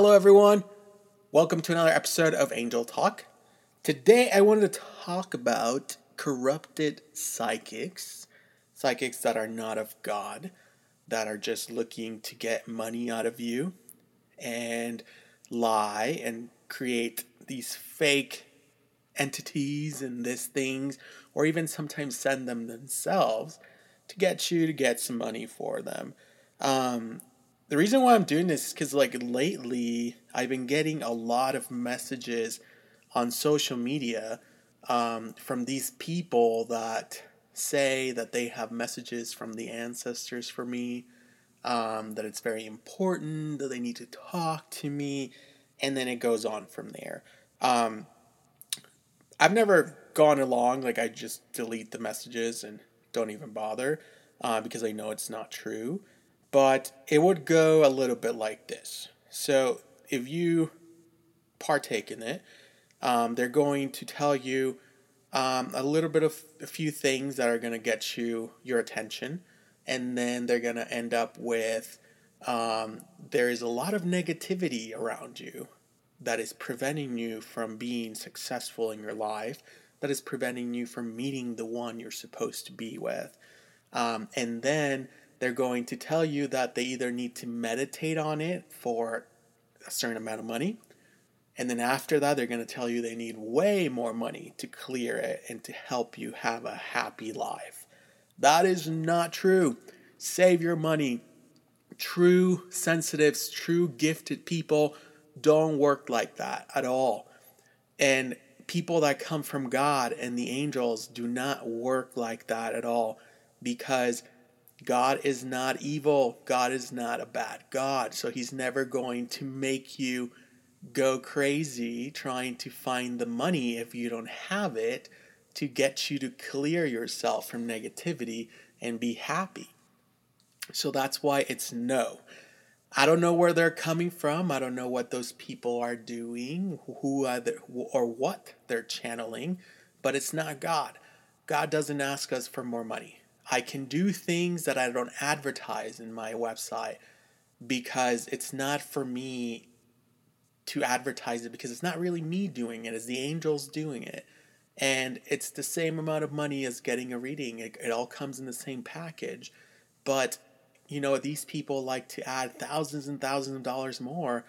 Hello, everyone. Welcome to another episode of Angel Talk. Today, I wanted to talk about corrupted psychics, psychics that are not of God, that are just looking to get money out of you and lie and create these fake entities and these things, or even sometimes send them themselves to get you to get some money for them. Um, the reason why I'm doing this is because, like, lately I've been getting a lot of messages on social media um, from these people that say that they have messages from the ancestors for me, um, that it's very important, that they need to talk to me, and then it goes on from there. Um, I've never gone along, like, I just delete the messages and don't even bother uh, because I know it's not true. But it would go a little bit like this. So if you partake in it, um, they're going to tell you um, a little bit of a few things that are going to get you your attention, and then they're going to end up with um, there is a lot of negativity around you that is preventing you from being successful in your life, that is preventing you from meeting the one you're supposed to be with. Um, and then they're going to tell you that they either need to meditate on it for a certain amount of money. And then after that, they're going to tell you they need way more money to clear it and to help you have a happy life. That is not true. Save your money. True sensitives, true gifted people don't work like that at all. And people that come from God and the angels do not work like that at all because God is not evil. God is not a bad God. So he's never going to make you go crazy trying to find the money if you don't have it to get you to clear yourself from negativity and be happy. So that's why it's no. I don't know where they're coming from. I don't know what those people are doing, who are or what they're channeling, but it's not God. God doesn't ask us for more money. I can do things that I don't advertise in my website because it's not for me to advertise it because it's not really me doing it, it's the angels doing it. And it's the same amount of money as getting a reading. It, it all comes in the same package. But, you know, these people like to add thousands and thousands of dollars more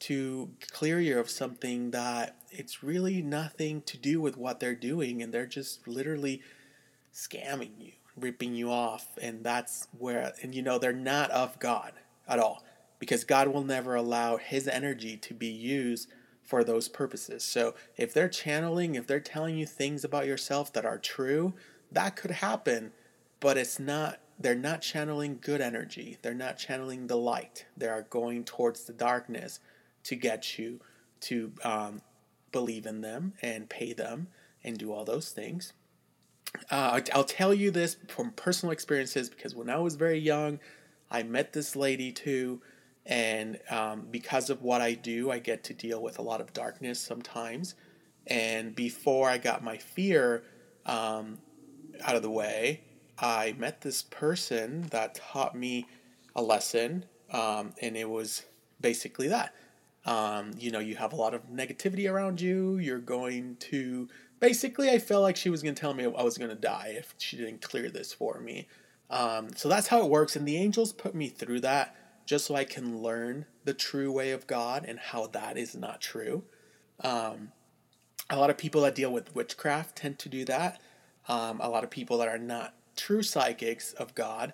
to clear you of something that it's really nothing to do with what they're doing. And they're just literally scamming you ripping you off and that's where and you know they're not of God at all because God will never allow his energy to be used for those purposes. So if they're channeling, if they're telling you things about yourself that are true, that could happen, but it's not they're not channeling good energy. They're not channeling the light. They are going towards the darkness to get you to um, believe in them and pay them and do all those things. Uh, I'll tell you this from personal experiences because when I was very young, I met this lady too, and um, because of what I do, I get to deal with a lot of darkness sometimes. And before I got my fear um, out of the way, I met this person that taught me a lesson, um, and it was basically that. Um, you know, you have a lot of negativity around you. You're going to basically, I felt like she was going to tell me I was going to die if she didn't clear this for me. Um, so that's how it works. And the angels put me through that just so I can learn the true way of God and how that is not true. Um, a lot of people that deal with witchcraft tend to do that. Um, a lot of people that are not true psychics of God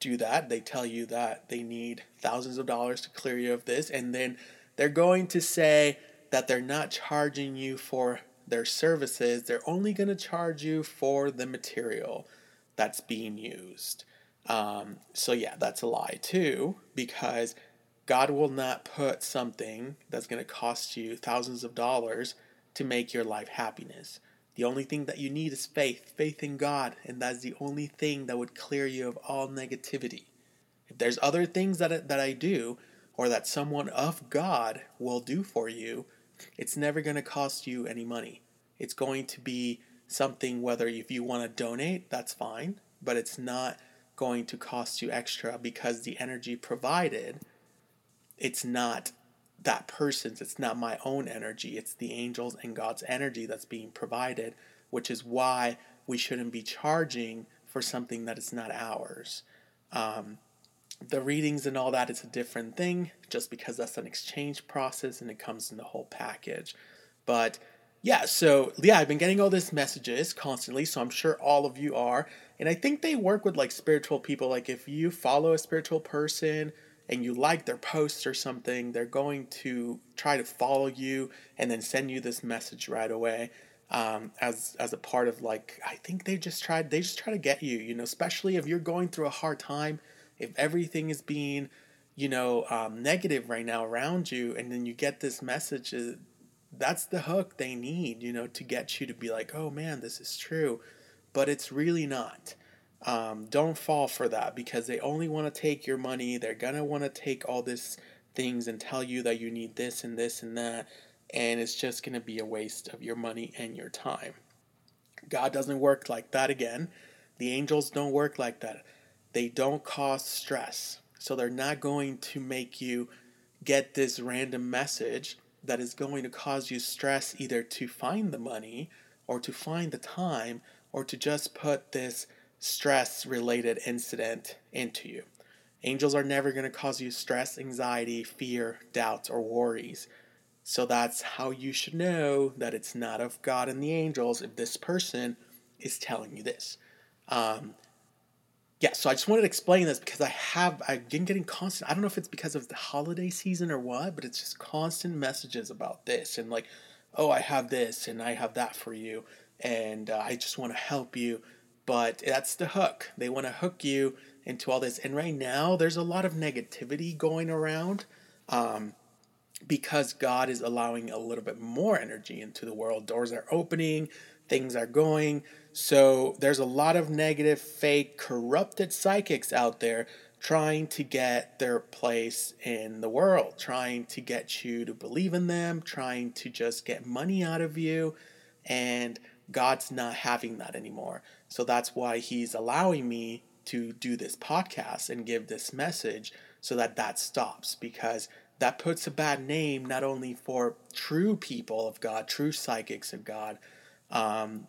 do that. They tell you that they need thousands of dollars to clear you of this, and then they're going to say that they're not charging you for their services, they're only going to charge you for the material that's being used. Um, so, yeah, that's a lie too, because God will not put something that's going to cost you thousands of dollars to make your life happiness. The only thing that you need is faith, faith in God, and that's the only thing that would clear you of all negativity. If there's other things that, that I do, or that someone of God will do for you, it's never going to cost you any money. It's going to be something whether if you want to donate, that's fine, but it's not going to cost you extra because the energy provided it's not that person's. It's not my own energy. It's the angels and God's energy that's being provided, which is why we shouldn't be charging for something that is not ours. Um, the readings and all that is a different thing, just because that's an exchange process and it comes in the whole package. But yeah, so yeah, I've been getting all these messages constantly, so I'm sure all of you are. And I think they work with like spiritual people. Like if you follow a spiritual person and you like their posts or something, they're going to try to follow you and then send you this message right away. Um, as as a part of like I think they just try they just try to get you, you know, especially if you're going through a hard time, if everything is being, you know, um, negative right now around you, and then you get this message, uh, that's the hook they need, you know, to get you to be like, oh man, this is true, but it's really not. Um, don't fall for that because they only want to take your money. They're gonna want to take all this things and tell you that you need this and this and that, and it's just gonna be a waste of your money and your time. God doesn't work like that again. The angels don't work like that. They don't cause stress. So they're not going to make you get this random message that is going to cause you stress either to find the money or to find the time or to just put this stress related incident into you. Angels are never going to cause you stress, anxiety, fear, doubts, or worries. So that's how you should know that it's not of God and the angels if this person is telling you this. Um, yeah, so I just wanted to explain this because I have I've been getting constant. I don't know if it's because of the holiday season or what, but it's just constant messages about this and like, oh, I have this and I have that for you, and uh, I just want to help you but that's the hook. They want to hook you into all this. And right now, there's a lot of negativity going around um, because God is allowing a little bit more energy into the world. Doors are opening, things are going. So there's a lot of negative, fake, corrupted psychics out there trying to get their place in the world, trying to get you to believe in them, trying to just get money out of you. And God's not having that anymore. So that's why He's allowing me to do this podcast and give this message so that that stops because that puts a bad name not only for true people of God, true psychics of God, um,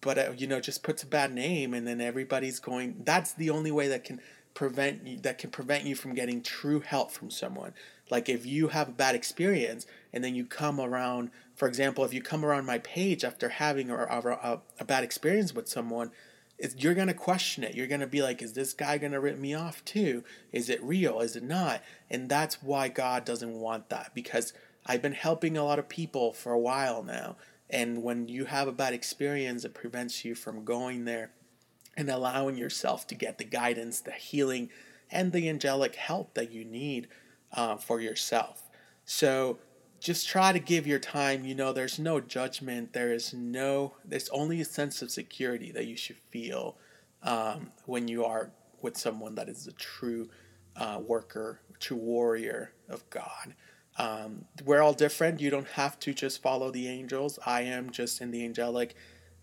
but uh, you know just puts a bad name and then everybody's going. That's the only way that can prevent you, that can prevent you from getting true help from someone. Like if you have a bad experience and then you come around for example, if you come around my page after having a, a, a bad experience with someone, you're going to question it. You're going to be like, is this guy going to rip me off too? Is it real? Is it not? And that's why God doesn't want that because I've been helping a lot of people for a while now. And when you have a bad experience, it prevents you from going there and allowing yourself to get the guidance, the healing, and the angelic help that you need uh, for yourself. So just try to give your time. You know, there's no judgment. There is no, there's only a sense of security that you should feel um, when you are with someone that is a true uh, worker, true warrior of God. Um, we're all different. You don't have to just follow the angels. I am just in the angelic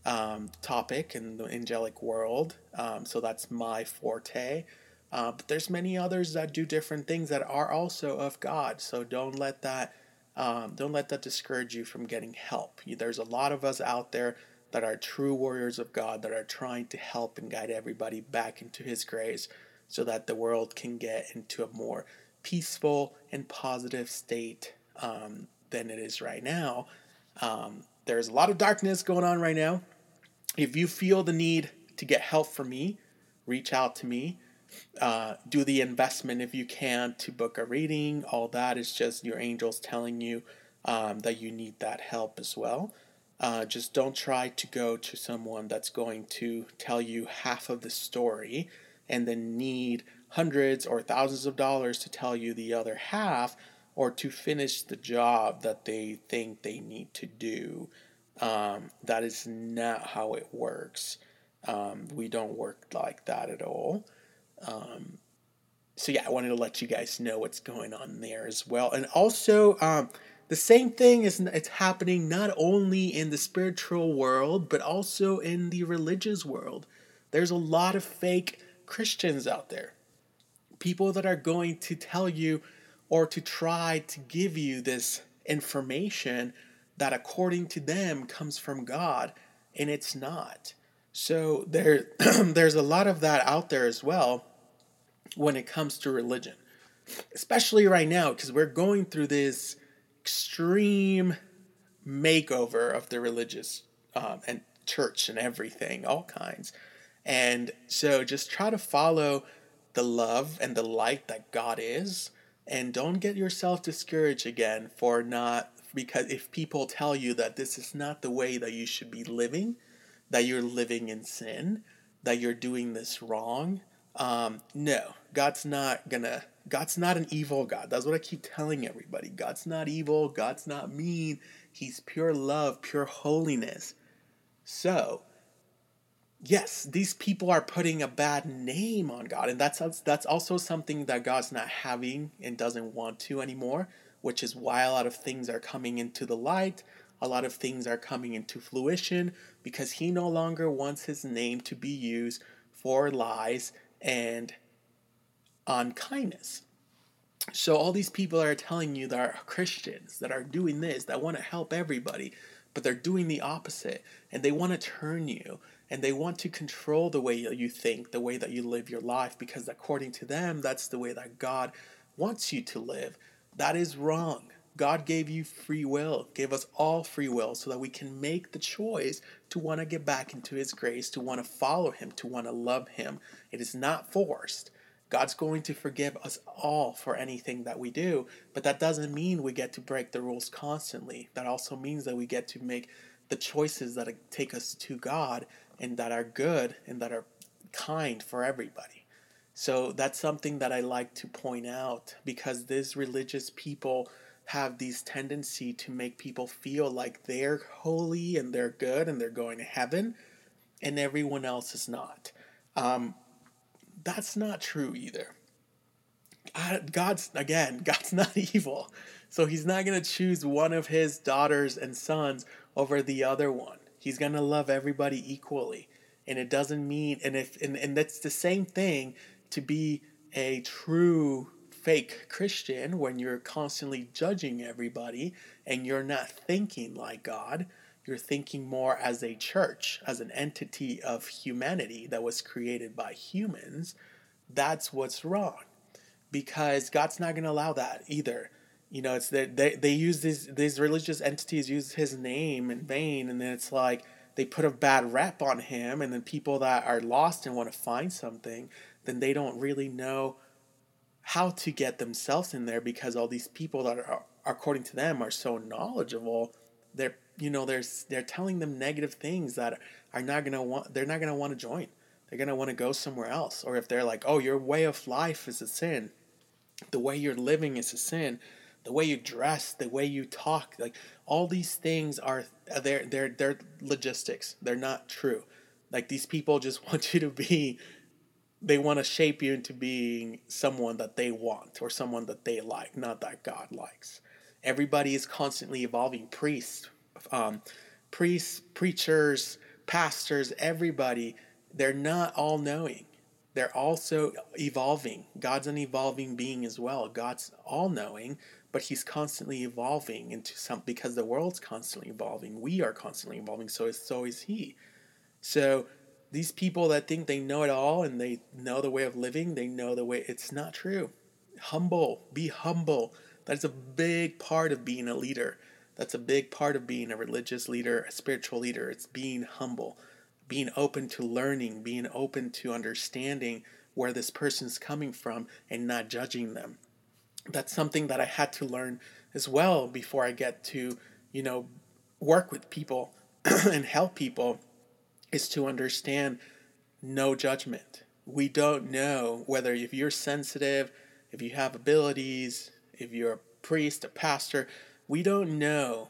um, topic in the angelic world. Um, so that's my forte. Uh, but there's many others that do different things that are also of God. So don't let that um, don't let that discourage you from getting help. There's a lot of us out there that are true warriors of God that are trying to help and guide everybody back into His grace so that the world can get into a more peaceful and positive state um, than it is right now. Um, there's a lot of darkness going on right now. If you feel the need to get help from me, reach out to me uh, do the investment if you can to book a reading. All that is just your angels telling you um, that you need that help as well. Uh, just don't try to go to someone that's going to tell you half of the story and then need hundreds or thousands of dollars to tell you the other half or to finish the job that they think they need to do. Um, that is not how it works. Um, we don't work like that at all. Um, so yeah, I wanted to let you guys know what's going on there as well. And also, um, the same thing is it's happening not only in the spiritual world but also in the religious world. There's a lot of fake Christians out there. People that are going to tell you, or to try to give you this information that according to them comes from God and it's not. So there there's a lot of that out there as well when it comes to religion. Especially right now because we're going through this extreme makeover of the religious um, and church and everything, all kinds. And so just try to follow the love and the light that God is and don't get yourself discouraged again for not because if people tell you that this is not the way that you should be living, that you're living in sin, that you're doing this wrong, um, no, God's not gonna. God's not an evil God. That's what I keep telling everybody. God's not evil. God's not mean. He's pure love, pure holiness. So, yes, these people are putting a bad name on God, and that's that's also something that God's not having and doesn't want to anymore, which is why a lot of things are coming into the light, a lot of things are coming into fruition because he no longer wants his name to be used for lies and unkindness. So all these people are telling you that are Christians that are doing this, that want to help everybody, but they're doing the opposite and they want to turn you and they want to control the way you think, the way that you live your life, because according to them, that's the way that God wants you to live. That is wrong. God gave you free will, gave us all free will, so that we can make the choice to want to get back into His grace, to want to follow Him, to want to love Him. It is not forced. God's going to forgive us all for anything that we do, but that doesn't mean we get to break the rules constantly. That also means that we get to make the choices that take us to God and that are good and that are kind for everybody. So that's something that I like to point out because these religious people have these tendency to make people feel like they're holy and they're good and they're going to heaven and everyone else is not. Um, that's not true either. God's, again, God's not evil. So he's not going to choose one of his daughters and sons over the other one. He's going to love everybody equally. And it doesn't mean, and if, and, and that's the same thing to be a true fake Christian when you're constantly judging everybody and you're not thinking like God. You're thinking more as a church, as an entity of humanity that was created by humans. That's what's wrong. Because God's not going to allow that either. You know, it's that they, they use these these religious entities use his name in vain, and then it's like they put a bad rep on him, and then people that are lost and want to find something, then they don't really know how to get themselves in there because all these people that are according to them are so knowledgeable they're you know they're they're telling them negative things that are not going to want they're not going to want to join. They're going to want to go somewhere else or if they're like oh your way of life is a sin. The way you're living is a sin the way you dress the way you talk like all these things are they're they're they're logistics they're not true like these people just want you to be they want to shape you into being someone that they want or someone that they like, not that God likes. Everybody is constantly evolving. Priests, um, priests, preachers, pastors, everybody, they're not all knowing. They're also evolving. God's an evolving being as well. God's all knowing, but He's constantly evolving into some because the world's constantly evolving. We are constantly evolving, so is so is He. So these people that think they know it all and they know the way of living, they know the way. It's not true. Humble, be humble. That's a big part of being a leader. That's a big part of being a religious leader, a spiritual leader. It's being humble, being open to learning, being open to understanding where this person's coming from and not judging them. That's something that I had to learn as well before I get to, you know, work with people and help people is to understand no judgment. We don't know whether if you're sensitive, if you have abilities, if you're a priest, a pastor, we don't know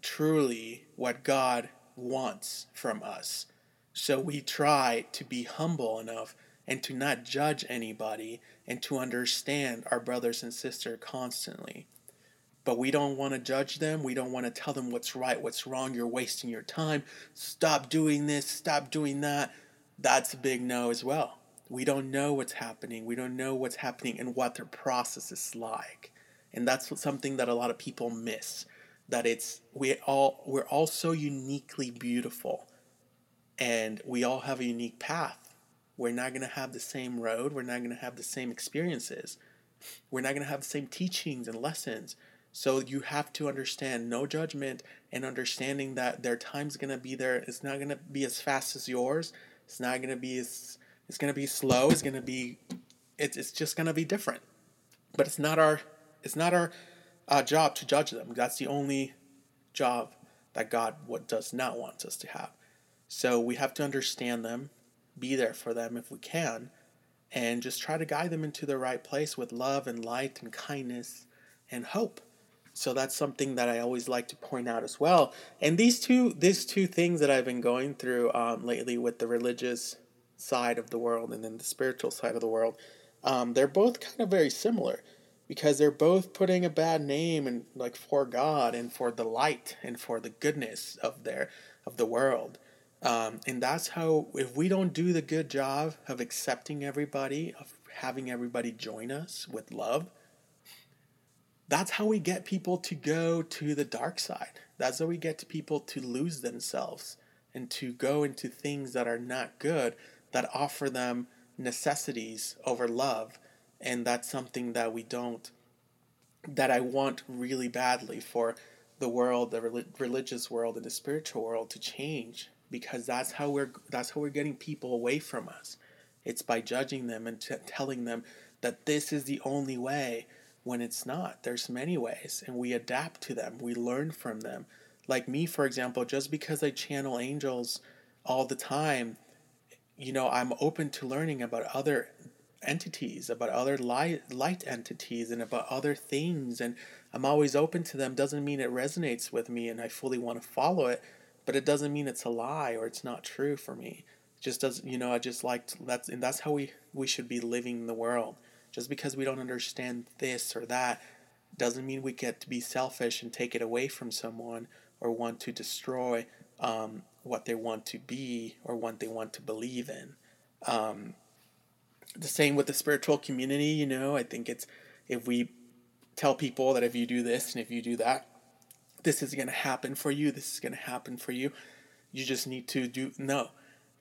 truly what God wants from us. So we try to be humble enough and to not judge anybody and to understand our brothers and sisters constantly but we don't want to judge them. We don't want to tell them what's right, what's wrong. You're wasting your time. Stop doing this, stop doing that. That's a big no as well. We don't know what's happening. We don't know what's happening and what their process is like. And that's something that a lot of people miss. That it's we all we're all so uniquely beautiful and we all have a unique path. We're not going to have the same road, we're not going to have the same experiences. We're not going to have the same teachings and lessons. So you have to understand no judgment and understanding that their time's going to be there. It's not going to be as fast as yours. It's not going to be as it's going to be slow. It's going to be it's it's just going to be different. But it's not our it's not our uh, job to judge them. That's the only job that God what does not want us to have. So we have to understand them, be there for them if we can, and just try to guide them into the right place with love and light and kindness and hope. So that's something that I always like to point out as well. And these two, these two things that I've been going through um, lately with the religious side of the world and then the spiritual side of the world, um, they're both kind of very similar because they're both putting a bad name and like for God and for the light and for the goodness of their of the world. Um, and that's how if we don't do the good job of accepting everybody, of having everybody join us with love, that's how we get people to go to the dark side. That's how we get people to lose themselves and to go into things that are not good, that offer them necessities over love. And that's something that we don't, that I want really badly for the world, the religious world, and the spiritual world to change because that's how we're that's how we're getting people away from us. It's by judging them and t- telling them that this is the only way when it's not. There's many ways, and we adapt to them. We learn from them. Like me, for example, just because I channel angels all the time, you know, I'm open to learning about other entities, about other light, light entities, and about other things. And I'm always open to them. Doesn't mean it resonates with me and I fully want to follow it, but it doesn't mean it's a lie or it's not true for me. It just doesn't, you know, I just like that's, and that's how we, we should be living in the world just because we don't understand this or that doesn't mean we get to be selfish and take it away from someone or want to destroy um, what they want to be or what they want to believe in. Um, the same with the spiritual community, you know, I think it's if we tell people that if you do this and if you do that, this is going to happen for you, this is going to happen for you, you just need to do. No,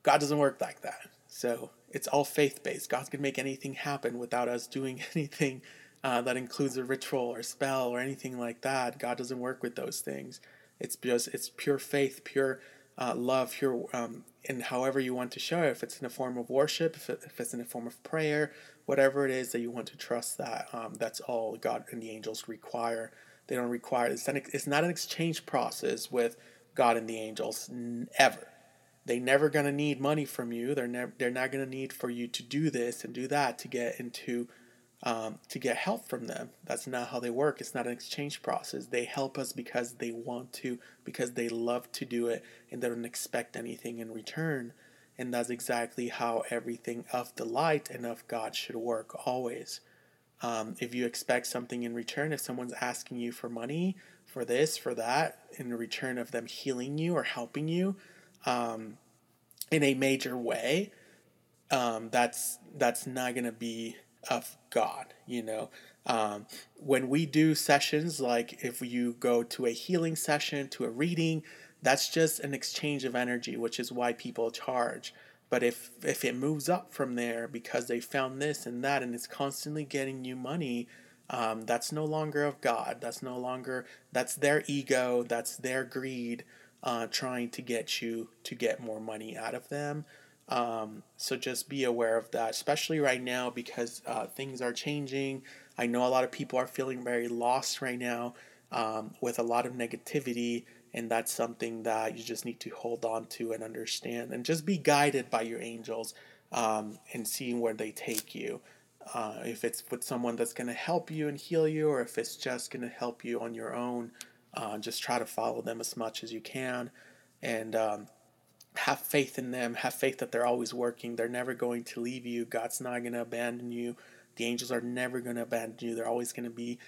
God doesn't work like that. So it's all faith based. God can make anything happen without us doing anything uh, that includes a ritual or spell or anything like that. God doesn't work with those things. It's just it's pure faith, pure uh, love, pure um, in however you want to show it. If it's in a form of worship, if, it, if it's in a form of prayer, whatever it is that you want to trust that, um, that's all God and the angels require. They don't require it's, an, it's not an exchange process with God and the angels ever they never to need money from you. They're never they're not to need for you to do this and do that to get into um, to get help from them. That's not how they work. It's not an exchange process. They help us because they want to, because they love to do it, and they don't expect anything in return. And that's exactly how everything of the light and of God should work always. Um, if you expect something in return, if someone's asking you for money, for this, for that, in return of them healing you or helping you, um, in a major way, um, that's that's not going to be of God. You know, um, when we do sessions, like if you go to a healing session, to a reading, that's just an exchange of energy, which is why people charge. But if if it moves up from there because they found this and that, and it's constantly getting you money, um, that's no longer of God. That's no longer that's their ego. That's their greed uh, trying to get you to get more money out of them. Um, so just be aware of that, especially right now because uh, things are changing. I know a lot of people are feeling very lost right now um, with a lot of negativity, and that's something that you just need to hold on to and understand, and just be guided by your angels um, and seeing where they take you. Uh, if it's with someone that's going to help you and heal you, or if it's just going to help you on your own uh, just try to follow them as much as you can and um, have faith in them. Have faith that they're always working. They're never going to leave you. God's not going to abandon you. The angels are never going to abandon you. They're always going to be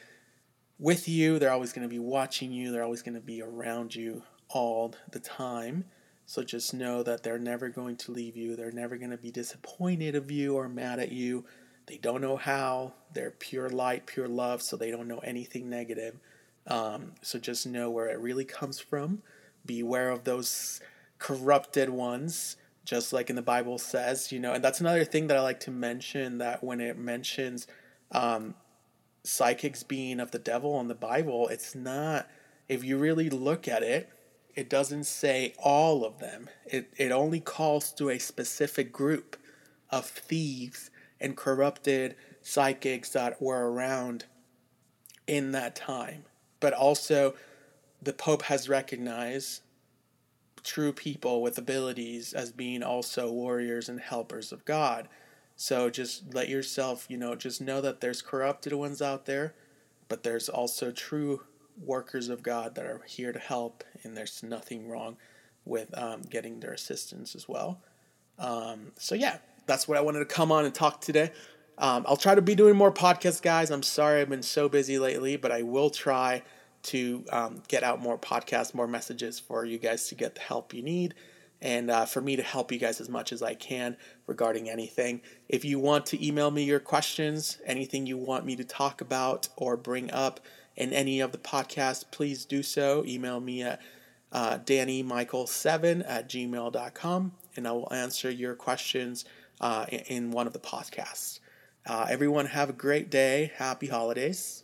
with you. They're always going to be watching you. They're always going to be around you all the time. So just know that they're never going to leave you. They're never going to be disappointed of you or mad at you. They don't know how. They're pure light, pure love, so they don't know anything negative. Um, so just know where it really comes from. Beware of those corrupted ones, just like in the Bible says, you know. And that's another thing that I like to mention that when it mentions um, psychics being of the devil in the Bible, it's not, if you really look at it, it doesn't say all of them. It, it only calls to a specific group of thieves and corrupted psychics that were around in that time. But also, the Pope has recognized true people with abilities as being also warriors and helpers of God. So just let yourself, you know, just know that there's corrupted ones out there, but there's also true workers of God that are here to help, and there's nothing wrong with um, getting their assistance as well. Um, so yeah, that's what I wanted to come on and talk today. Um, I'll try to be doing more podcasts, guys. I'm sorry I've been so busy lately, but I will try to um, get out more podcasts, more messages for you guys to get the help you need, and uh, for me to help you guys as much as I can regarding anything. If you want to email me your questions, anything you want me to talk about or bring up in any of the podcasts, please do so. Email me at uh, dannymichael7 at gmail.com, and I will answer your questions uh, in one of the podcasts. Uh, everyone, have a great day. Happy holidays.